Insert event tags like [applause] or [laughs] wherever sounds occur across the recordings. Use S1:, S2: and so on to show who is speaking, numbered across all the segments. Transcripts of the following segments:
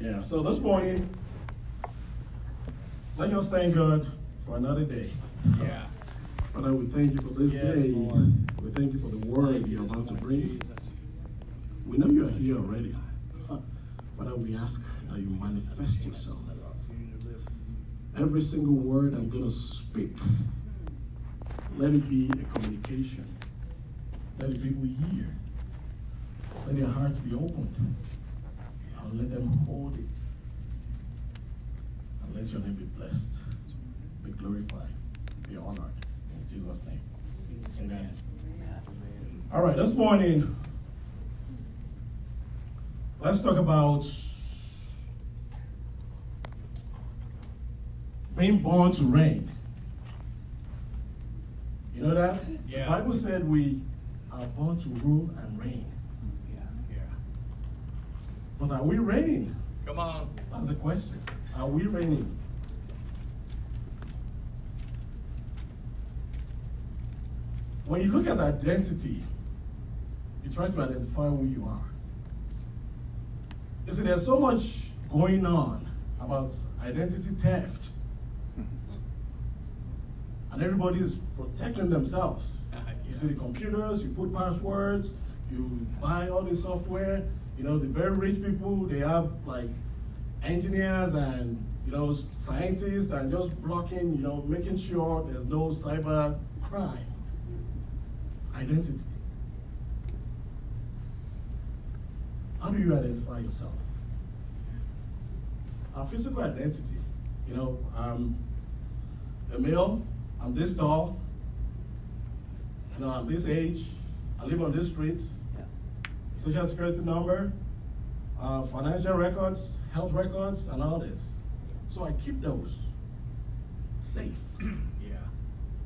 S1: Yeah, so this morning, let us thank God for another day.
S2: Yeah.
S1: Father, we thank you for this
S2: Yes,
S1: day.
S2: Lord.
S1: We thank you for the word you're about to bring. We know you are here already. Father, we ask that you manifest yourself. Every single word I'm going to speak, let it be a communication. Let it people hear. Let their hearts be opened. And let them hold it. And let your name be blessed, be glorified, be honored. In Jesus' name. Amen. All right, this morning, let's talk about being born to reign. You know that?
S2: Yeah.
S1: The Bible said we are born to rule and reign. But are we reigning?
S2: Come on.
S1: That's the question. Are we reigning? When you look at identity, you try to identify who you are. You see, there's so much going on about identity theft. [laughs] And everybody is protecting themselves. [laughs] You see the computers, you put passwords, you buy all the software. You know, the very rich people, they have like engineers and, you know, scientists and just blocking, you know, making sure there's no cyber crime. Identity. How do you identify yourself? Our physical identity. You know, I'm a male, I'm this tall, you know, I'm this age, I live on this street, social security number, uh, financial records, health records, and all this. So I keep those safe. [clears throat]
S2: Yeah.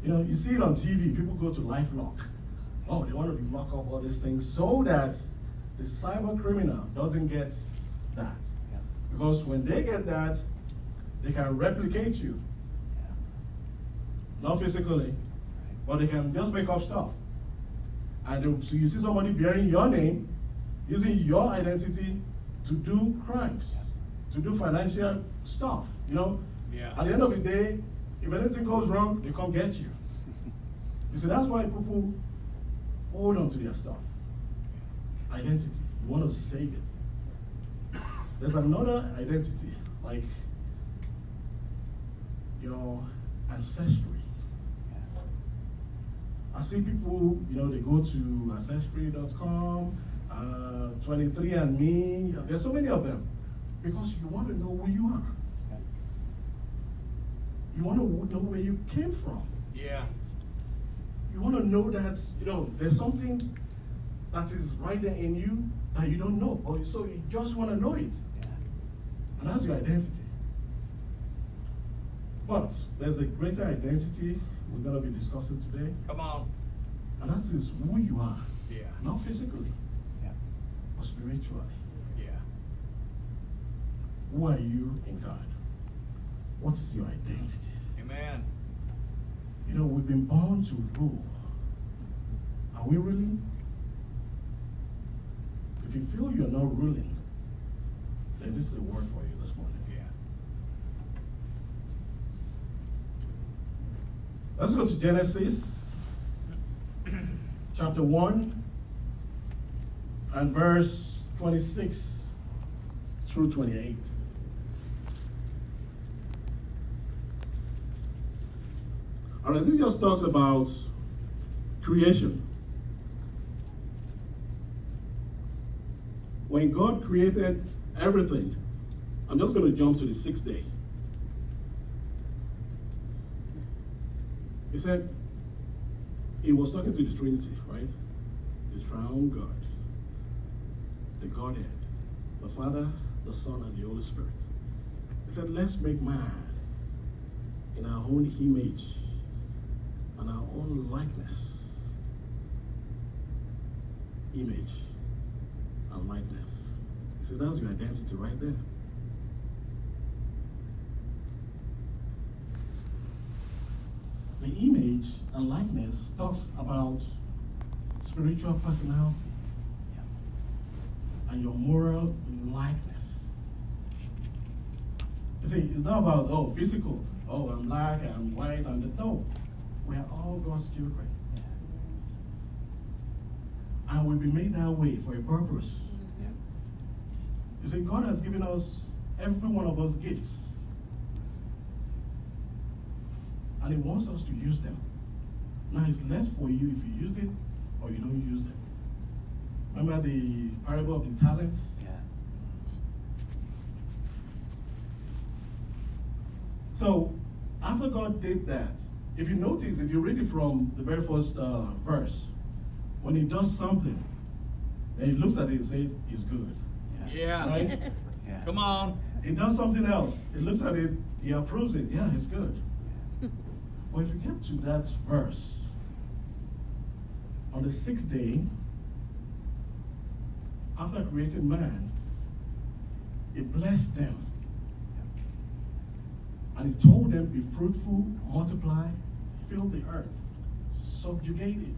S1: You know, you see it on TV, people go to LifeLock. Oh, they want to lock up all these things so that the cyber criminal doesn't get that.
S2: Yeah.
S1: Because when they get that, they can replicate you. Yeah. Not physically, but they can just make up stuff. And they- so you see somebody bearing your name, using your identity to do crimes, to do financial stuff. You know,
S2: Yeah.
S1: at the end of the day, if anything goes wrong, they come get you. [laughs] You see, that's why people hold on to their stuff. Identity. You want to save it. There's another identity, like your ancestry. I see people, you know, they go to ancestry.com, uh, 23andMe, there's so many of them, because you want to know who you are. You want to know where you came from.
S2: Yeah.
S1: You want to know that, you know, there's something that is right there in you that you don't know, or so you just want to know it. And that's your identity. But there's a greater identity we're going to be discussing today,
S2: Come on.
S1: and that is who you are.
S2: Yeah.
S1: Not physically,
S2: Yeah.
S1: Spiritually.
S2: Yeah.
S1: Who are you in God? What is your identity?
S2: Amen.
S1: You know, we've been born to rule. Are we ruling? If you feel you're not ruling, then this is a word for you this morning.
S2: Yeah.
S1: Let's go to Genesis [clears throat] chapter 1 and verse 26 through 28. All right, this just talks about creation. When God created everything, I'm just going to jump to the sixth day. He said, he was talking to the Trinity, right? The triune God, the Godhead, the Father, the Son, and the Holy Spirit. He said, let's make man in our own image and our own likeness. Image and likeness. He said, that's your identity right there. The image and likeness talks about spiritual personality and your moral likeness. You see, it's not about, oh, physical. Oh, I'm black, I'm white, I'm the. No. We are all God's children. And we've been made that way for a purpose.
S3: Yeah.
S1: You see, God has given us, every one of us, gifts. And He wants us to use them. Now, it's less for you if you use it or you don't use it. Remember the parable of the talents?
S3: Yeah.
S1: So, after God did that, if you notice, if you read it from the very first uh, verse, when He does something, then He looks at it and says, It's good.
S2: Yeah.
S1: Right? [laughs]
S3: Yeah.
S2: Come on.
S1: He does something else. He looks at it, He approves it. Yeah, it's good. Well, if you get to that verse, on the sixth day, after creating man, He blessed them. And he told them, Be fruitful, multiply, fill the earth, subjugate it,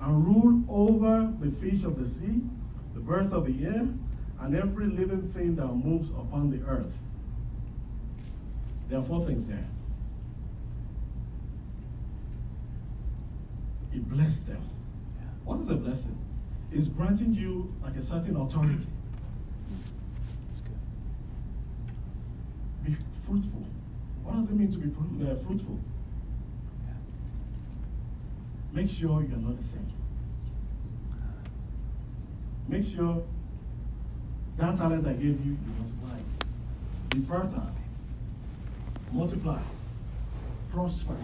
S1: and rule over the fish of the sea, the birds of the air, and every living thing that moves upon the earth. There are four things there. He blessed them. What is a blessing? It's granting you like a certain authority.
S3: That's good.
S1: Be fruitful. What does it mean to be uh, fruitful?
S3: Yeah.
S1: Make sure you're not the same. Make sure that talent I gave you, you multiply. Be fertile. Multiply. Prosper.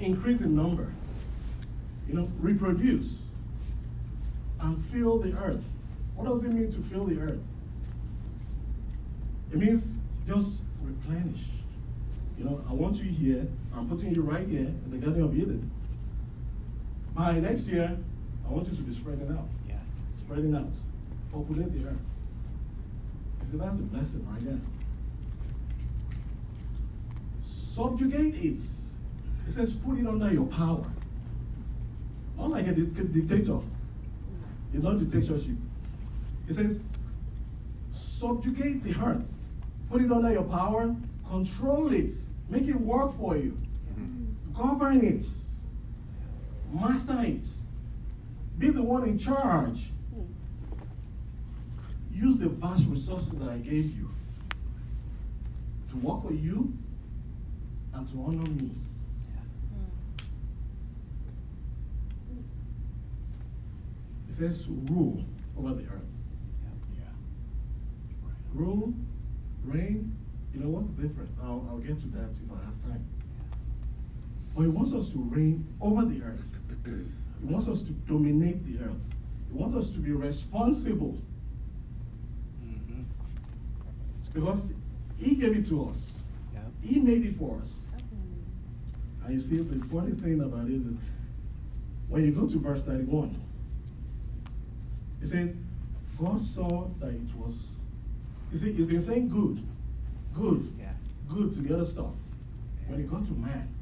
S1: Increase in number. You know, reproduce. And fill the earth. What does it mean to fill the earth? It means just replenish. You know, I want you here. I'm putting you right here in the Garden of Eden. By next year, I want you to be spreading out.
S3: Yeah.
S1: Spreading out. Populate the earth. You see, that's the blessing right there. Subjugate it. It says put it under your power. Like a dic- dictator. It's not dictatorship. It says subjugate the earth. Put it under your power. Control it. Make it work for you. Govern it. Master it. Be the one in charge. Use the vast resources that I gave you to work for you and to honor me. It says rule over the earth.
S2: Yeah.
S1: Rule, reign, you know what's the difference? I'll, I'll get to that if I have time. But he wants us to reign over the earth. He wants us to dominate the earth. He wants us to be responsible
S2: Mm-hmm.
S1: because he gave it to us.
S3: Yeah.
S1: He made it for us. And you see, the funny thing about it is when you go to verse 31, it said, God saw that it was, you see, he's been saying good, good,
S3: Yeah.
S1: good to the other stuff. When it got to man,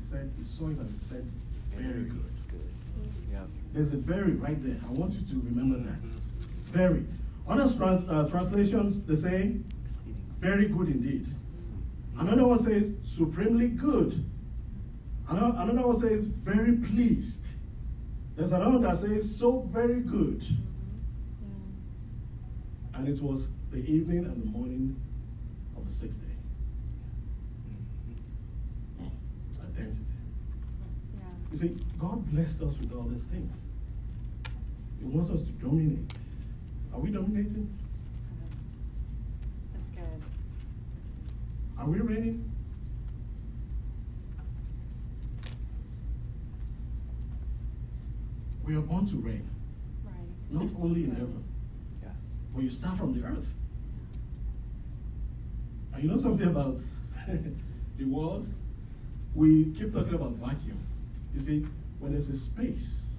S1: he said, he saw it and he said, very good.
S3: Good. Mm-hmm. Yeah.
S1: There's a very right there. I want you to remember that. Mm-hmm. Very. Other tra- uh, translations, they say, very good indeed. Mm-hmm. Another one says, supremely good. Another, another one says, very pleased. There's another one that says, so very good. And it was the evening and the morning of the sixth day. Mm-hmm. Identity. You see, God blessed us with all these things. He wants us to dominate. Are we dominating?
S4: That's good.
S1: Are we reigning? We are born to reign,
S4: Right.
S1: not only in heaven,
S3: Yeah.
S1: But you start from the earth. And you know something about [laughs] the world? We keep talking about vacuum. You see, when there's a space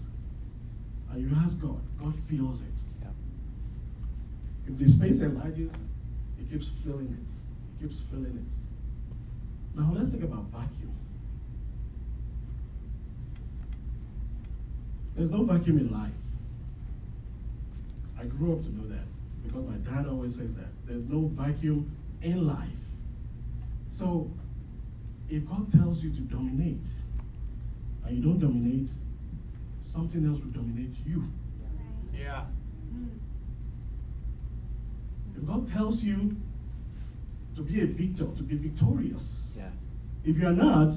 S1: and you ask God, God fills it.
S3: Yeah.
S1: If the space enlarges, it keeps filling it. It keeps filling it. Now let's think about vacuum. There's no vacuum in life. I grew up to know that because my dad always says that. There's no vacuum in life. So, if God tells you to dominate, and you don't dominate, something else will dominate you.
S2: Yeah. Hmm.
S1: If God tells you to be a victor, to be victorious,
S3: Yeah.
S1: if you are not,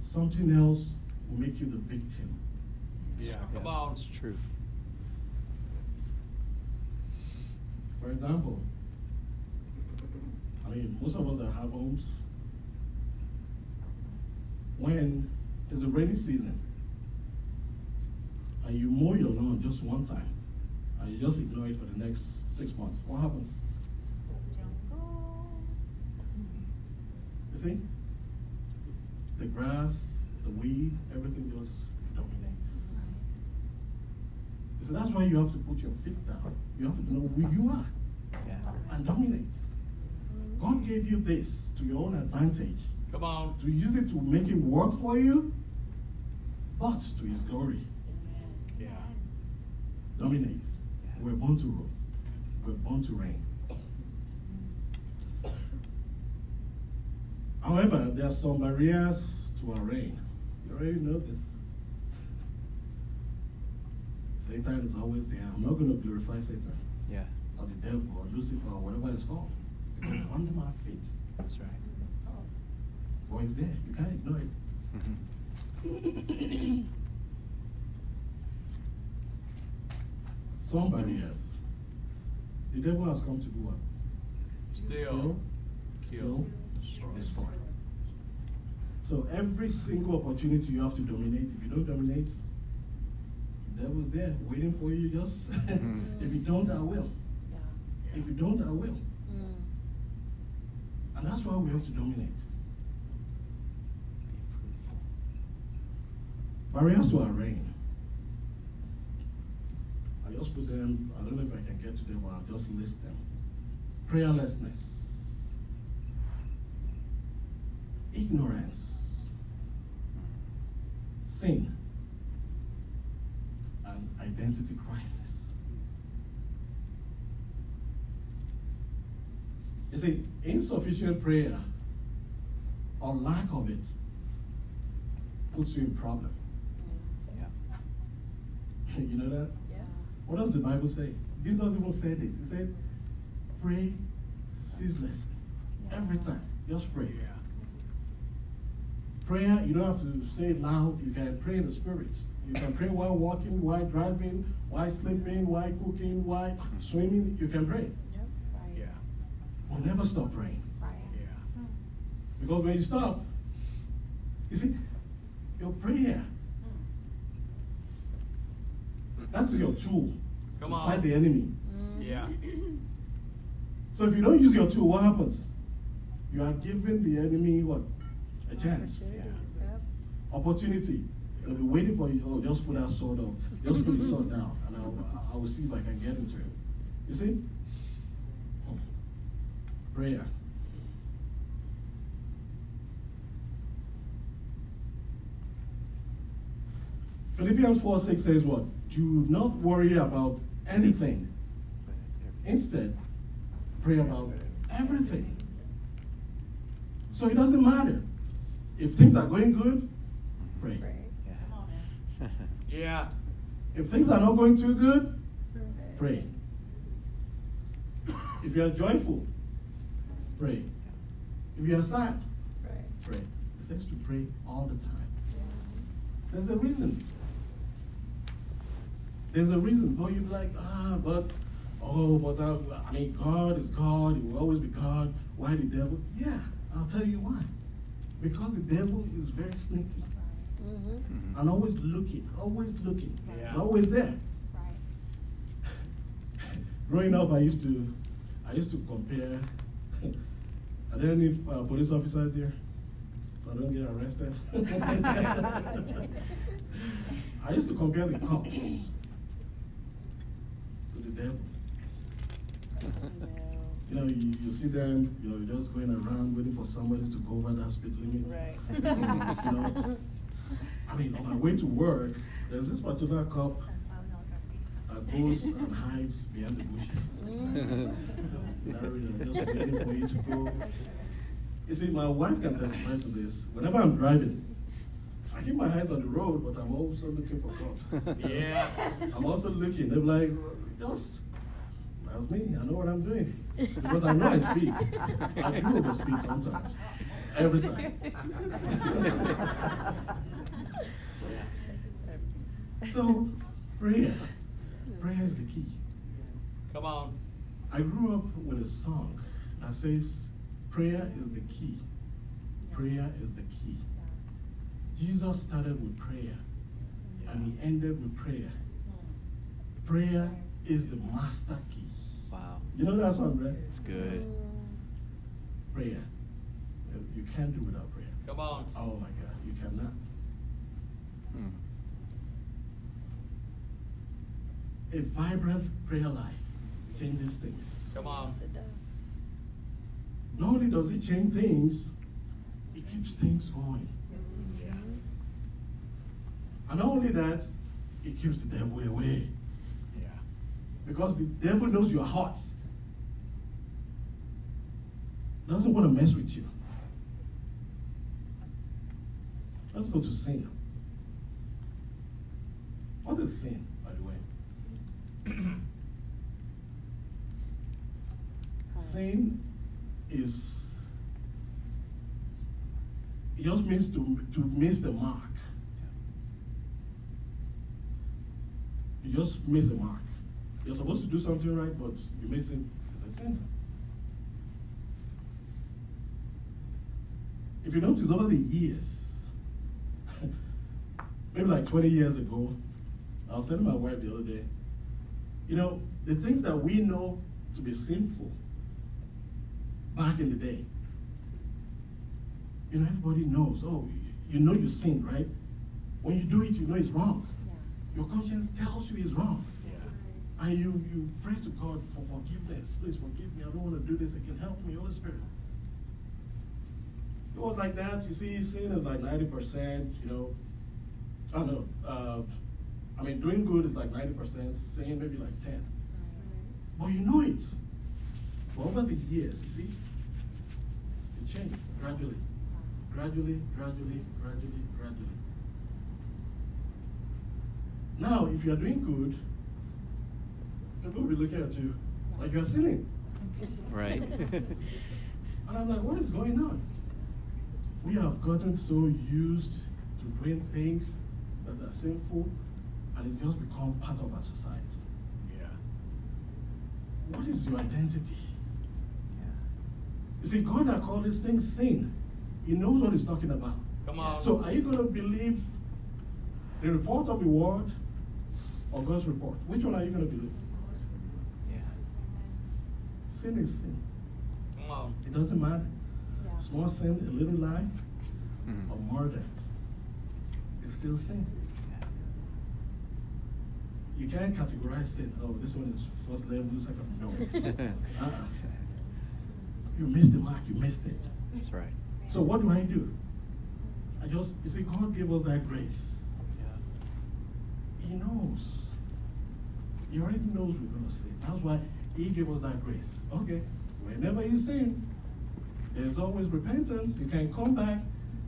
S1: something else will make you the victim.
S2: Yeah.
S3: Yeah,
S2: Come on.
S3: It's true.
S1: For example, I mean, most of us that have homes, when it's a rainy season, and you mow your lawn just one time, and you just ignore it for the next six months, what happens? You see? The grass, the weed, everything just. So that's why you have to put your feet down. You have to know who you are
S3: Yeah.
S1: and dominate. God gave you this to your own advantage,
S2: Come on.
S1: to use it to make it work for you, but to His glory.
S2: Yeah.
S1: Dominate. We're born to rule. We're born to reign. However, there are some barriers to our reign. You already know this. Satan is always there. I'm not going to glorify Satan
S3: Yeah.
S1: or the devil or Lucifer or whatever it's called. Because it's mm-hmm. under my feet.
S3: That's right.
S1: Or it's there. You can't ignore it.
S3: Mm-hmm.
S1: Somebody Some barriers. The devil has come to do what?
S2: Still.
S1: Still, destroy. So every single opportunity you have to dominate. If you don't dominate, the was there waiting for you. Just [laughs]
S3: Mhm.
S1: if you don't, I will. If you don't, I will. And that's why we have to dominate. Barriers to our reign. I just put them, I don't know if I can get to them, but I'll just list them. Prayerlessness, ignorance, sin, identity crisis. You see, insufficient prayer or lack of it puts you in problem.
S3: Yeah. [laughs]
S1: you know that? Yeah. What does the Bible say? Jesus even said it. He said, pray ceaselessly. Every time. Just pray.
S2: Yeah.
S1: Prayer, you don't have to say it loud. You can pray in the spirit. You can pray while walking, while driving, while sleeping, while cooking, while swimming. You can pray.
S2: Yeah.
S1: But never stop praying. Right.
S2: Yeah.
S1: Because when you stop, you see, your prayer, that's your tool
S2: Come
S1: to
S2: on.
S1: fight the enemy. Mm.
S2: Yeah. [clears throat]
S1: So if you don't use your tool, what happens? You are giving the enemy what? A chance. yeah. Opportunity. They'll be waiting for you. Oh, just put that sword off. Just put the sword down, and I will, I will see if I can get into it. You see? Prayer. Philippians 4 6 says what? Do not worry about anything. Instead, pray about everything. So it doesn't matter. If things are going good, pray.
S3: Yeah. [laughs]
S2: Yeah.
S1: If things are not going too good, pray. If you are joyful, pray. If you are sad, pray. It says to pray all the time. There's a reason. There's a reason. But you'd be like, ah, but, oh, but I, I mean, God is God. He will always be God. Why the devil? Yeah, I'll tell you why. Because the devil is very sneaky
S3: Mhm.
S1: and always looking, always looking,
S2: Yeah.
S1: and always there. [laughs] Growing up, I used to, I used to compare. [laughs] Are there any uh, police officers here? So I don't get arrested. [laughs] I used to compare the cops to the devil. You know, you, you see them, you know, you're just going around waiting for somebody to go over that speed limit.
S4: Right.
S1: You know, I mean, on my way to work, there's this particular cop that goes and hides behind the bushes. Mm. Larry, I'm just waiting for you to go. You see, my wife can testify to this. Whenever I'm driving, I keep my eyes on the road, but I'm also looking for cops.
S2: Yeah.
S1: I'm also looking. They're like, just, that's me. I know what I'm doing. Because I know I speak. I do overspeak sometimes. Every time. [laughs] so, prayer. Prayer is the key.
S2: Come on.
S1: I grew up with a song that says, Prayer is the key. Prayer is the key. Jesus started with prayer and he ended with prayer. Prayer is the master key.
S3: Wow.
S1: You know that song, right?
S3: It's good.
S1: Prayer. You can't do without prayer.
S2: Come on.
S1: Oh my God, you cannot.
S3: Hmm.
S1: A vibrant prayer life changes things.
S2: Come on. it does.
S1: Not only does it change things, it keeps things going.
S2: Yeah.
S1: And not only that, it keeps the devil away.
S2: Yeah.
S1: Because the devil knows your heart. He doesn't want to mess with you. Let's go to sin. What is sin, by the way? Sin is it just means to, to miss the mark. You just miss the mark. You're supposed to do something right, but you miss it. It's a sin. If you notice over the years, [laughs] maybe like 20 years ago, I was telling my wife the other day, you know, the things that we know to be sinful back in the day, you know, everybody knows, oh, you- know you sin, right? When you do it, you know it's wrong. Your conscience tells you it's wrong.
S2: Yeah.
S1: And you, you pray to God for forgiveness. Please forgive me. I don't want to do this again. Help me, Holy Spirit. It was like that. You see, sin is like 90%, you know. I don't know. Uh, I mean, doing good is like 90%, sin maybe like 10. Mm-hmm. But you know it. But over the years, you see, it changed gradually. Gradually, gradually, gradually, gradually. Now, if you are doing good, people will be looking at you like you're sinning. [laughs]
S3: Right. [laughs]
S1: And I'm like, what is going on? We have gotten so used to doing things that are sinful, and it's just become part of our society.
S2: Yeah.
S1: What is your identity?
S3: yeah.
S1: You see, God that called these things sin. He knows what he's talking about.
S2: Come on.
S1: So are you going to believe the report of the world or God's report? Which one are you going to believe?
S3: Yeah.
S1: Sin is sin.
S2: Come on.
S1: It doesn't matter. Small sin, a little lie,
S3: Mhm.
S1: or murder. It's still sin. You can't categorize sin. Oh, this one is first level, second. No. [laughs] uh-uh. You missed the mark. You missed it.
S3: That's right.
S1: So what do I do? I just, you see, God gave us that grace.
S3: Yeah.
S1: He knows. He already knows we're going to sin. That's why He gave us that grace. Okay, whenever you sin, there's always repentance. You can come back,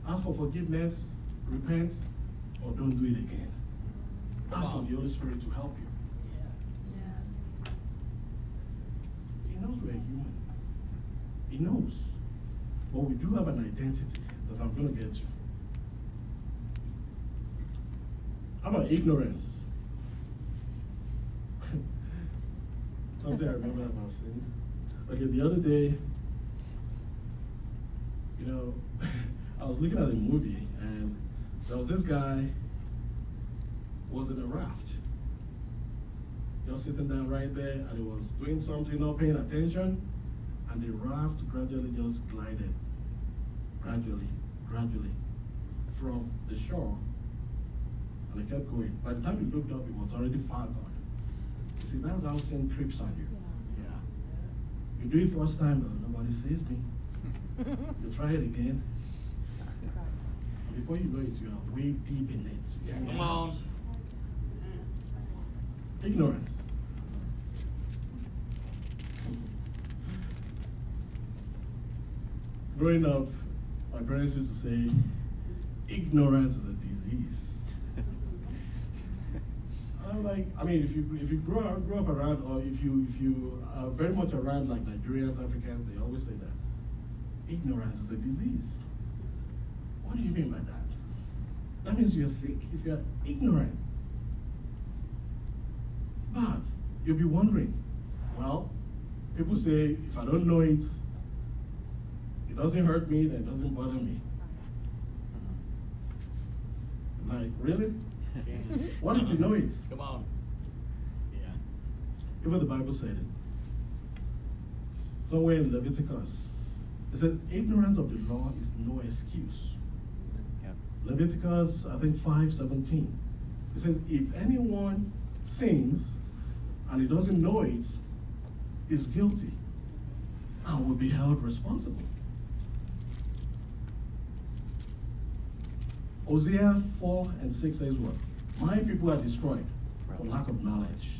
S1: ask for forgiveness, repent, or don't do it again. Ask for the Holy Spirit to help you. He knows we're human. He knows. But we do have an identity that I'm going to get to. How about ignorance? [laughs] Something I remember about sin. Okay, the other day, you know, [laughs] I was looking at a movie and there was this guy who was in a raft. Just sitting down right there and he was doing something, not paying attention, and the raft gradually just glided. Gradually, gradually, from the shore and it kept going. By the time you looked up, it was already far gone. You see, that's how sin creeps on you.
S2: Yeah.
S1: You do it first time, nobody sees me. [laughs] You try it again, and [laughs] before you know it, you are way deep in it. You
S2: Come
S1: out.
S2: on
S1: ignorance. Growing up, my parents used to say, ignorance is a disease. [laughs] I'm like, I mean, if you if you grow up, grow up around, or if you if you are very much around like Nigerians, Africans, they always say that ignorance is a disease. What do you mean by that? That means you're sick if you're ignorant. But you'll be wondering, well, people say if I don't know it, it doesn't hurt me, then it doesn't bother me. Like, really? [laughs] What if you know it?
S2: Come on. Yeah.
S1: Even the Bible said it. Somewhere in Leviticus, it says, ignorance of the law is no excuse.
S3: Yep.
S1: Leviticus, I think 5.17. It says, if anyone sins and he doesn't know it, is guilty and will be held responsible. Hosea 4 and 6 says what? My people are destroyed for lack of knowledge.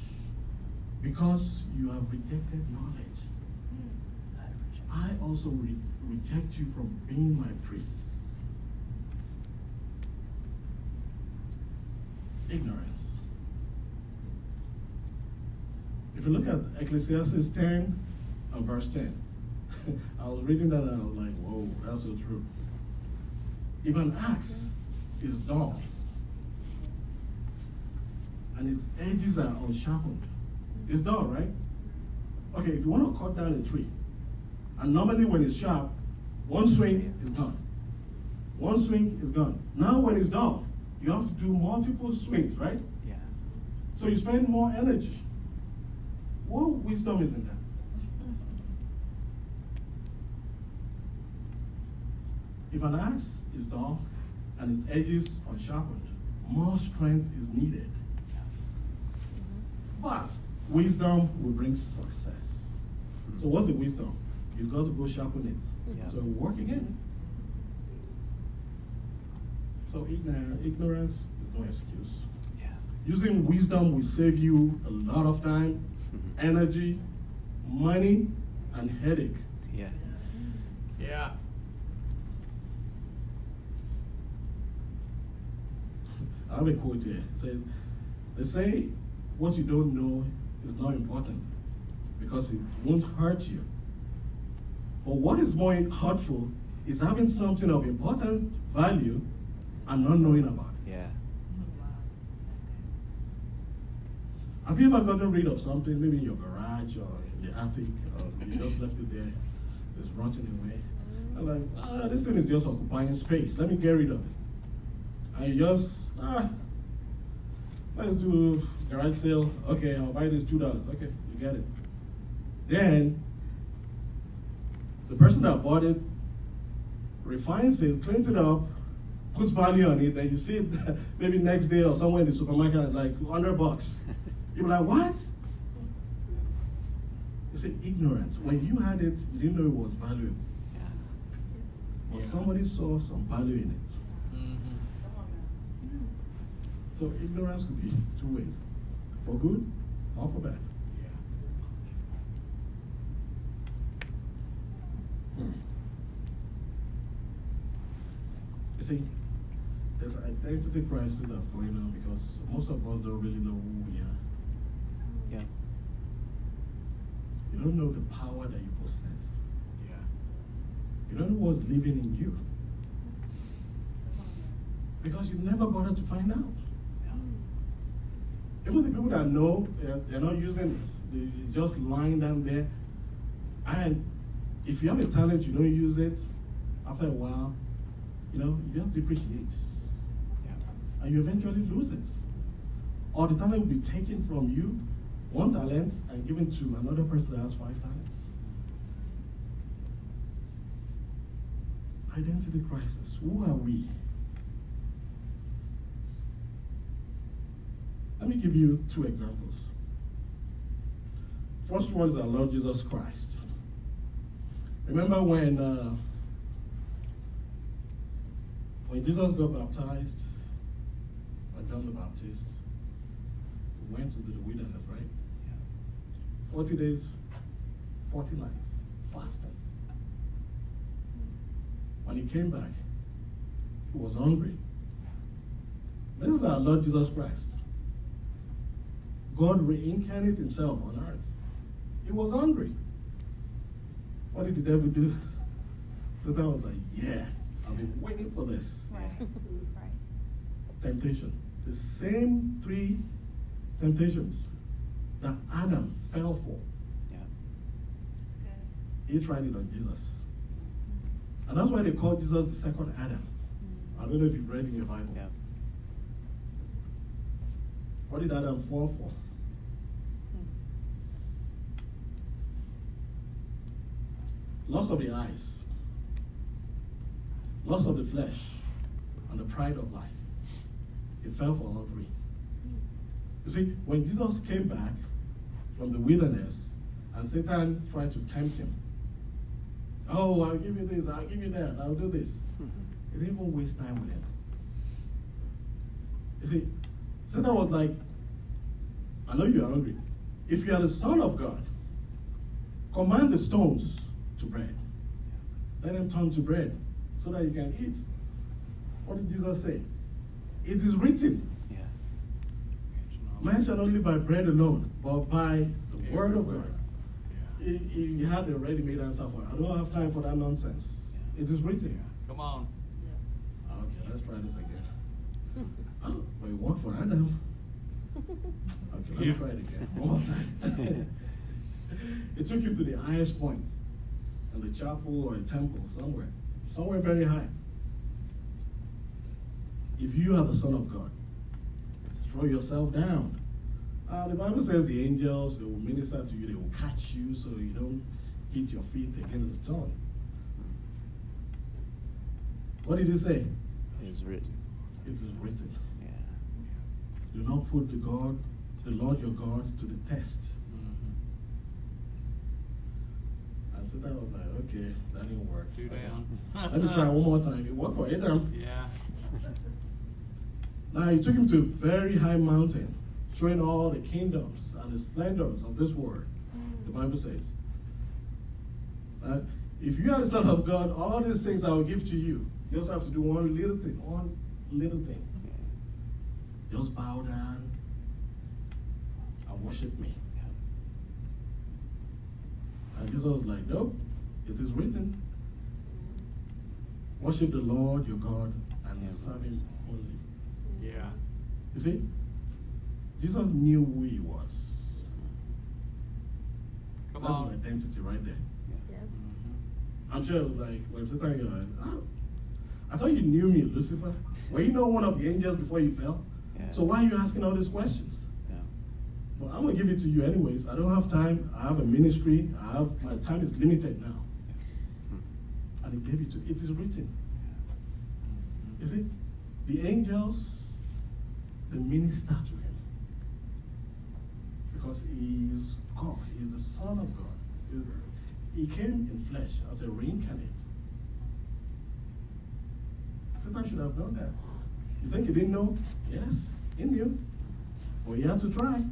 S1: Because you have rejected knowledge. I also re- reject you from being my priests. Ignorance. If you look at Ecclesiastes 10 and verse 10, [laughs] I was reading that and I was like, whoa, that's so true. If an axe is dull and its edges are unsharpened, it's dull, right? Okay, if you want to cut down a tree, and normally when it's sharp, one swing is gone. One swing is gone. Now when it's dull, you have to do multiple swings, right?
S3: Yeah.
S1: So you spend more energy. What wisdom is in that? If an axe is dull and its edges unsharpened, more strength is needed. But wisdom will bring success. So what's the wisdom? You've got to go sharpen it.
S3: Yeah.
S1: So work again. So ignorance is no excuse.
S3: Yeah.
S1: Using wisdom will save you a lot of time,
S3: Mhm.
S1: energy, money, and headache.
S3: Yeah.
S2: Yeah.
S1: I have a quote here. It says, They say what you don't know is not important because it won't hurt you. But what is more hurtful is having something of important value and not knowing about it.
S3: Yeah.
S1: Have you ever gotten rid of something, maybe in your garage or in the attic, or you just left it there, it's rotting away? I'm like, ah, this thing is just occupying space. Let me get rid of it. And you just, ah, let's do garage sale. Okay, I'll buy this two dollars. Okay, you get it. Then the person that bought it refines it, cleans it up, puts value on it, then you see it [laughs] maybe next day or somewhere in the supermarket like 100 bucks. [laughs] You're like, what? You an ignorance. When you had it, you didn't know it was valuable.
S3: Yeah.
S1: But
S2: Yeah.
S1: somebody saw some value in it.
S2: Mm-hmm.
S1: So ignorance could be two ways. For good or for bad.
S2: Yeah.
S1: Hmm. You see, there's an identity crisis that's going on because most of us don't really know who we are.
S3: Yeah.
S1: You don't know the power that you possess.
S2: Yeah.
S1: You don't know what's living in you. Because you never bothered to find out. Even the people that know, they're, they're not using it. They, it's just lying down there. And if you have a talent, you don't use it, after a while, you know, it just depreciates.
S3: Yeah.
S1: And you eventually lose it. Or the talent will be taken from you, one talent, and given to another person that has five talents. Identity crisis. Who are we? Let me give you two examples. First one is our Lord Jesus Christ. Remember when uh, when Jesus got baptized by John the Baptist, he went into the wilderness, right?
S3: Yeah.
S1: 40 days, 40 nights, fasting. when he came back, he was hungry. This is our Lord Jesus Christ. God reincarnated himself on earth. He was hungry. What did the devil do? [laughs] Satan was like, Yeah, I've been waiting for this.
S4: Right. Right.
S1: Temptation. The same three temptations that Adam fell for.
S3: Yeah.
S1: He tried it on Jesus. And that's why they call Jesus the second Adam. Mm. I don't know if you've read in your Bible.
S3: Yeah.
S1: What did Adam fall for? Loss of the eyes, loss of the flesh, and the pride of life. He fell for all three. You see, when Jesus came back from the wilderness and Satan tried to tempt him, oh, I'll give you this, I'll give you that, I'll do this. [laughs] He didn't even waste time with him. You see, Satan was like, I know you're hungry. If you are the Son of God, command the stones to bread. Let them turn to bread so that you can eat. What did Jesus say? It is written. Man shall not live by bread alone, but by the word of God. He, he had a ready-made answer for it. I don't have time for that nonsense. It is written.
S2: Come on.
S1: Ah, okay, let's try this again. Oh, but it worked for Adam. Okay, let me try it again. One more time. [laughs] it took him to the highest point in the chapel or a temple, somewhere. Somewhere very high. If you are the Son of God, throw yourself down. Uh, the Bible says the angels, they will minister to you, they will catch you so you don't hit your feet against the stone. What did he say?
S3: It is written.
S1: It is written.
S3: Yeah.
S1: Do not put the God, the Lord your God, to the test.
S2: Mhm.
S1: And Satan was like, okay, that didn't work.
S2: Two down.
S1: Let me try one more time. It worked for Adam.
S2: Yeah. [laughs]
S1: Now he took him to a very high mountain, showing all the kingdoms and the splendors of this world. The Bible says. Uh, if you are the Son of God, all these things I will give to you. You just have to do one little thing. One little thing. Just bow down and worship me. And Jesus was like, Nope, it is written. Worship the Lord your God and serve him only.
S2: Yeah.
S1: You see, Jesus knew who he was.
S2: Come
S1: That's
S2: on.
S1: his identity right there.
S4: Yeah.
S2: Mhm.
S1: I'm sure it was like when Satan got like, oh, I thought you knew me, Lucifer. Were you not one of the angels before you fell?
S3: Yeah.
S1: So why are you asking all these questions?
S3: Yeah.
S1: But I'm gonna give it to you anyways. I don't have time. I have a ministry. I have my time is limited now.
S3: Hmm.
S1: And he gave it to it is written. You see, the angels, they minister to him. Because he is God, he is the Son of God. He is- He came in flesh as a reincarnate. Satan should have known that. You think he didn't know? Yes, he knew. But he had to try.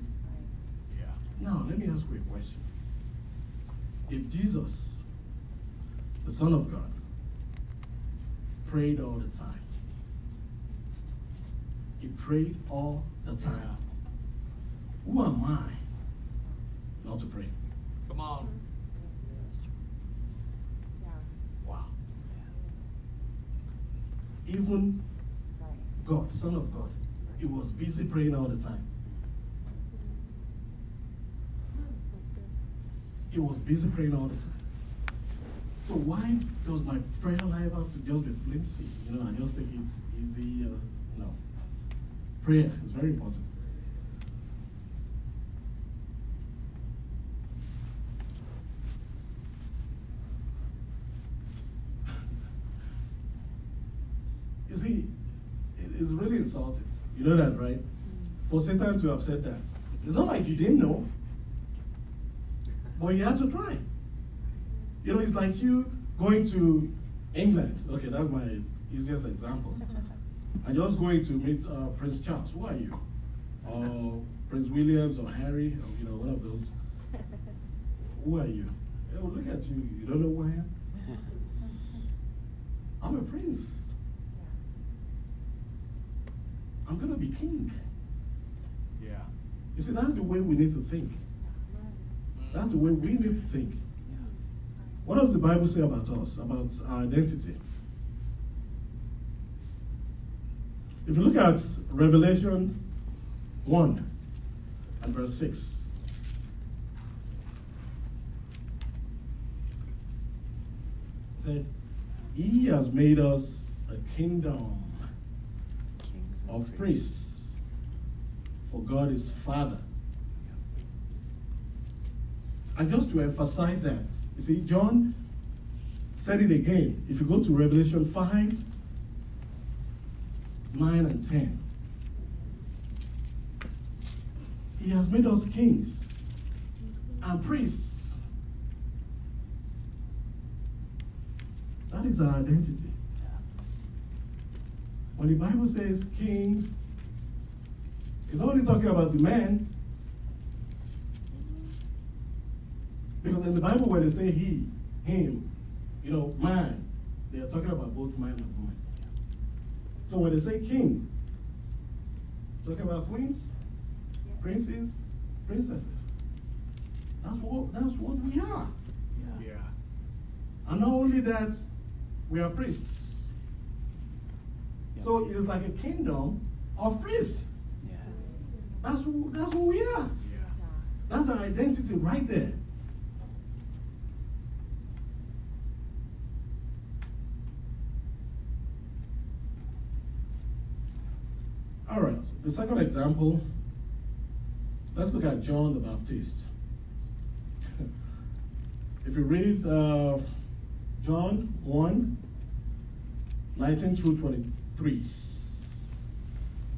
S2: Yeah.
S1: Now, let me ask you a question. If Jesus, the Son of God, prayed all the time, he prayed all the time, who am I not to pray?
S2: Come on.
S1: Wow. Even God, Son of God, he was busy praying all the time. He was busy praying all the time. So why does my prayer life have to just be flimsy? You know, I just think it's easy. Uh, no. Prayer is very important. You see, it is really insulting. You know that, right? For Satan to have said that. It's not like you didn't know. But you had to try. You know, it's like you going to England. Okay, that's my easiest example. And just going to meet uh, Prince Charles. Who are you? Or Prince Williams or Harry, or you know, one of those. [laughs] Who are you? They will look at you. You don't know who I am. [laughs] I'm a prince. I'm gonna be king.
S2: Yeah.
S1: You see, that's the way we need to think. That's the way we need to think. What does the Bible say about us, about our identity? If you look at Revelation 1 and verse 6, it said, He has made us a kingdom
S3: Kings
S1: of priests, for God is Father. And just to emphasize that, you see, John said it again. If you go to Revelation 5, 9, and 10, He has made us kings and priests. That is our identity. When the Bible says king, it's only talking about the man. Because in the Bible, when they say he, him, you know, man, they are talking about both man and woman. So when they say king, talking about queens, princes, princesses. That's what that's what we are.
S2: Yeah.
S1: And not only that, we are priests. So it's like a kingdom of priests.
S3: Yeah.
S1: That's who, that's who we are.
S2: Yeah.
S1: That's our identity right there. All right, the second example, let's look at John the Baptist. [laughs] if you read uh, John 1 19 through 23,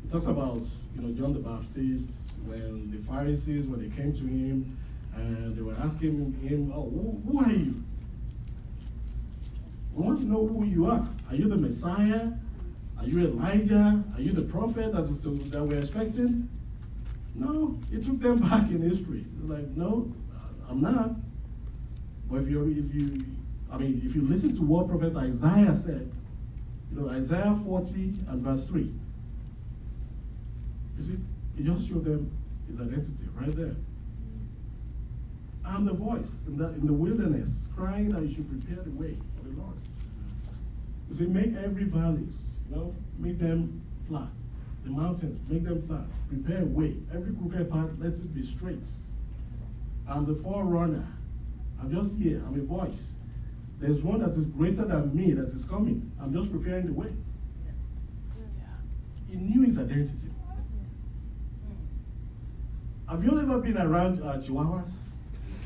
S1: it talks about you know John the Baptist when the Pharisees when they came to him and they were asking him, "Oh, who, who are you? We want to know who you are. Are you the Messiah? Are you Elijah? Are you the prophet that is that we're expecting?" No, it took them [laughs] back in history. They're like, "No, I'm not." But if you if you I mean if you listen to what Prophet Isaiah said, you know Isaiah 40 and verse 3. You see, he just showed them his identity right there. I'm the voice in the, in the wilderness, crying that you should prepare the way for the Lord. You see, make every valleys, you know, make them flat. The mountains, make them flat. Prepare a way. Every crooked path, let it be straight. I'm the forerunner. I'm just here. I'm a voice. There's one that is greater than me that is coming. I'm just preparing the way.
S3: Yeah.
S1: He knew his identity. Have you all ever been around uh, Chihuahuas?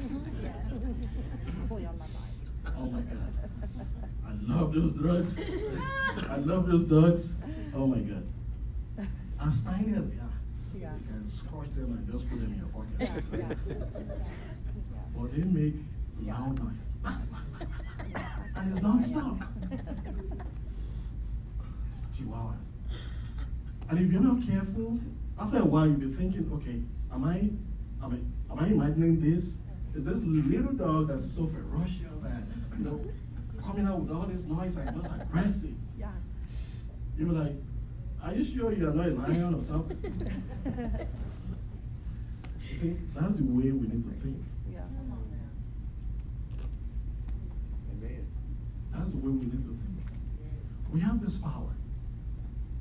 S1: [laughs]
S4: Pull [laughs]
S1: Oh my God. I love those drugs. I love those drugs. Oh my God. As tiny as they are,
S4: Yeah.
S1: you can squash them and just put them in your pocket.
S4: Yeah, yeah. [laughs]
S1: But they make loud noise. [laughs] [laughs] and it's non-stop. Chihuahuas. And if you're not careful, after a while you'll be thinking, okay, am I, am I, am I imagining this? Is this little dog that is so ferocious and you know coming out with all this noise and just aggressive?
S4: Yeah.
S1: You'll be like, are you sure you're not a lion or something? You see, that's the way we need to think.
S4: Yeah.
S2: Amen.
S1: That's the way we need to think. We have this power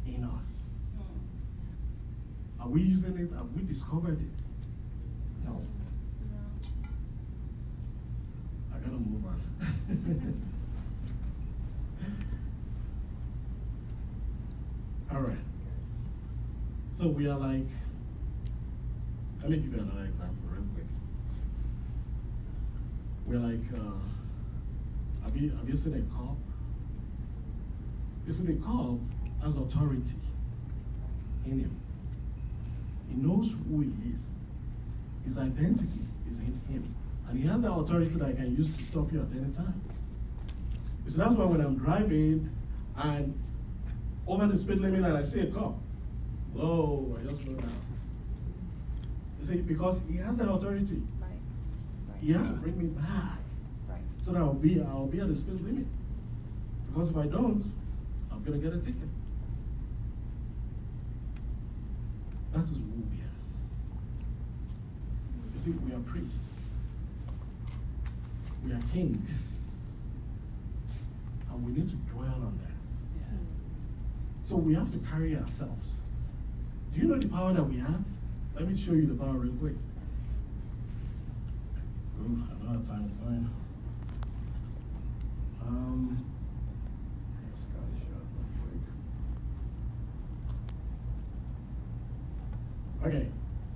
S1: in us. Hmm. Are we using it? Have we discovered it? No. I gotta move on. [laughs] All right. So we are like, let me give you another example real quick. We're like, uh, have you have you seen a cop? You see, the cop has authority in him. He knows who he is. His identity is in him. And he has the authority that he can use to stop you at any time. You see, that's why when I'm driving and over the speed limit and I see a cop, whoa, I just slow down. You see, because he has the authority.
S4: Right. Right.
S1: He has to bring me back
S4: Right.
S1: so that I'll be I'll be at the speed limit. Because if I don't, I'm gonna get a ticket. That is who we are. You see, we are priests. We are kings. And we need to dwell on that.
S3: Yeah.
S1: So we have to carry ourselves. Do you know the power that we have? Let me show you the power real quick. Ooh, I know how time is going. Um. Okay,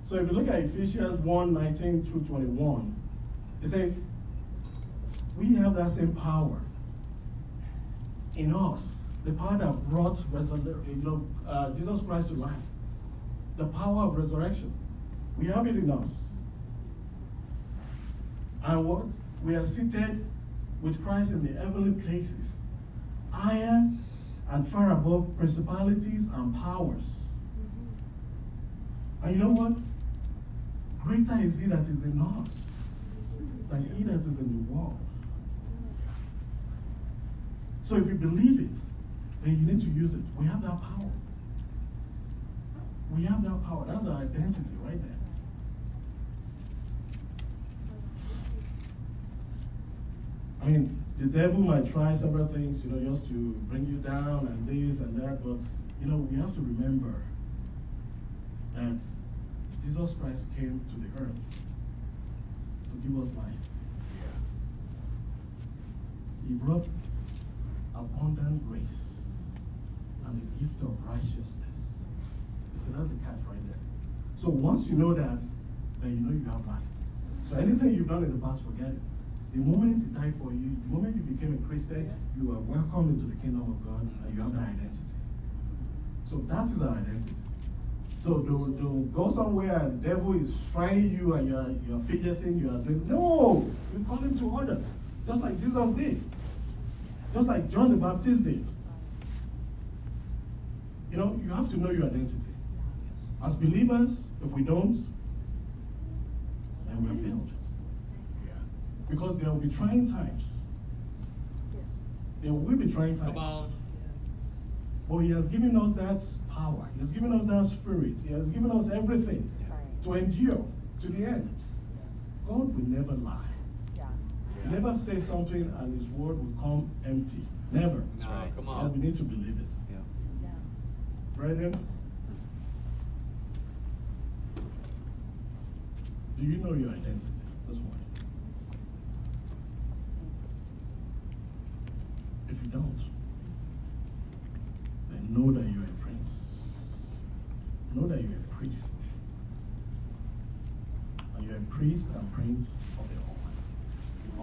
S1: so if you look at Ephesians 1 19 through 21, it says, We have that same power in us, the power that brought uh, Jesus Christ to life, the power of resurrection. We have it in us. And what? We are seated with Christ in the heavenly places, higher and far above principalities and powers. And you know what? Greater is he that is in us than he that is in the world. So if you believe it, then you need to use it. We have that power. We have that power. That's our identity right there. I mean, the devil might try several things, you know, just to bring you down and this and that, but you know, we have to remember that Jesus Christ came to the earth to give us life.
S2: Yeah.
S1: He brought abundant grace and the gift of righteousness. See, that's the catch right there. So once you know that, then you know you have life. So anything you've done in the past, forget it. The moment he died for you, the moment you became a Christian, you are welcomed into the kingdom of God and you have that identity. So that is our identity. So don't, don't go somewhere and the devil is trying you and you're, you're fidgeting, you are doing, no! You call him to order. Just like Jesus did. Just like John the Baptist did. You know, you have to know your identity. As believers, if we don't, then we are failed. Because there will be trying times. There will be trying times.
S2: Come on.
S1: But He has given us that power. He has given us that spirit. He has given us everything to endure to the end. God will never lie.
S4: Yeah.
S2: Yeah.
S1: Never say something and His word will come empty. Never.
S2: No,
S3: right.
S2: come
S1: And we need to believe it.
S3: Yeah.
S4: Yeah.
S1: Brethren, do you know your identity this morning? If you don't, then know that you're a prince. Know that you're a priest. And you're a priest and prince of the Almighty, the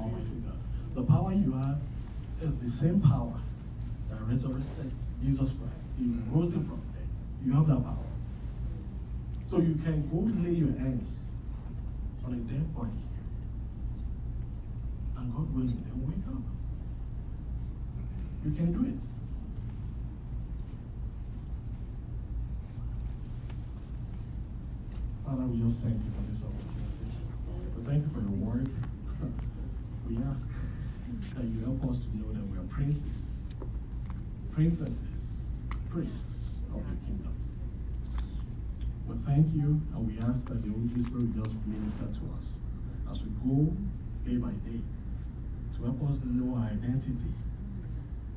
S1: Almighty God. The power you have is the same power that resurrected Jesus Christ. He rose him from dead. You have that power. So you can go lay your hands on a dead body. And God willing, they'll wake up. You can do it. Father, we just thank you for this opportunity. We thank you for your word. We ask that you help us to know that we are princes, princesses, priests of your kingdom. We thank you and we ask that the Holy Spirit just minister to us as we go day by day to help us know our identity.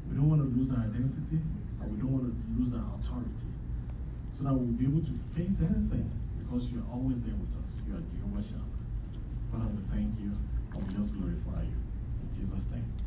S1: We don't want to lose our identity and we don't want to lose our authority so that we'll be able to face anything because you're always there with us. You are Jehovah Shammah and we just glorify you. In Jesus' name.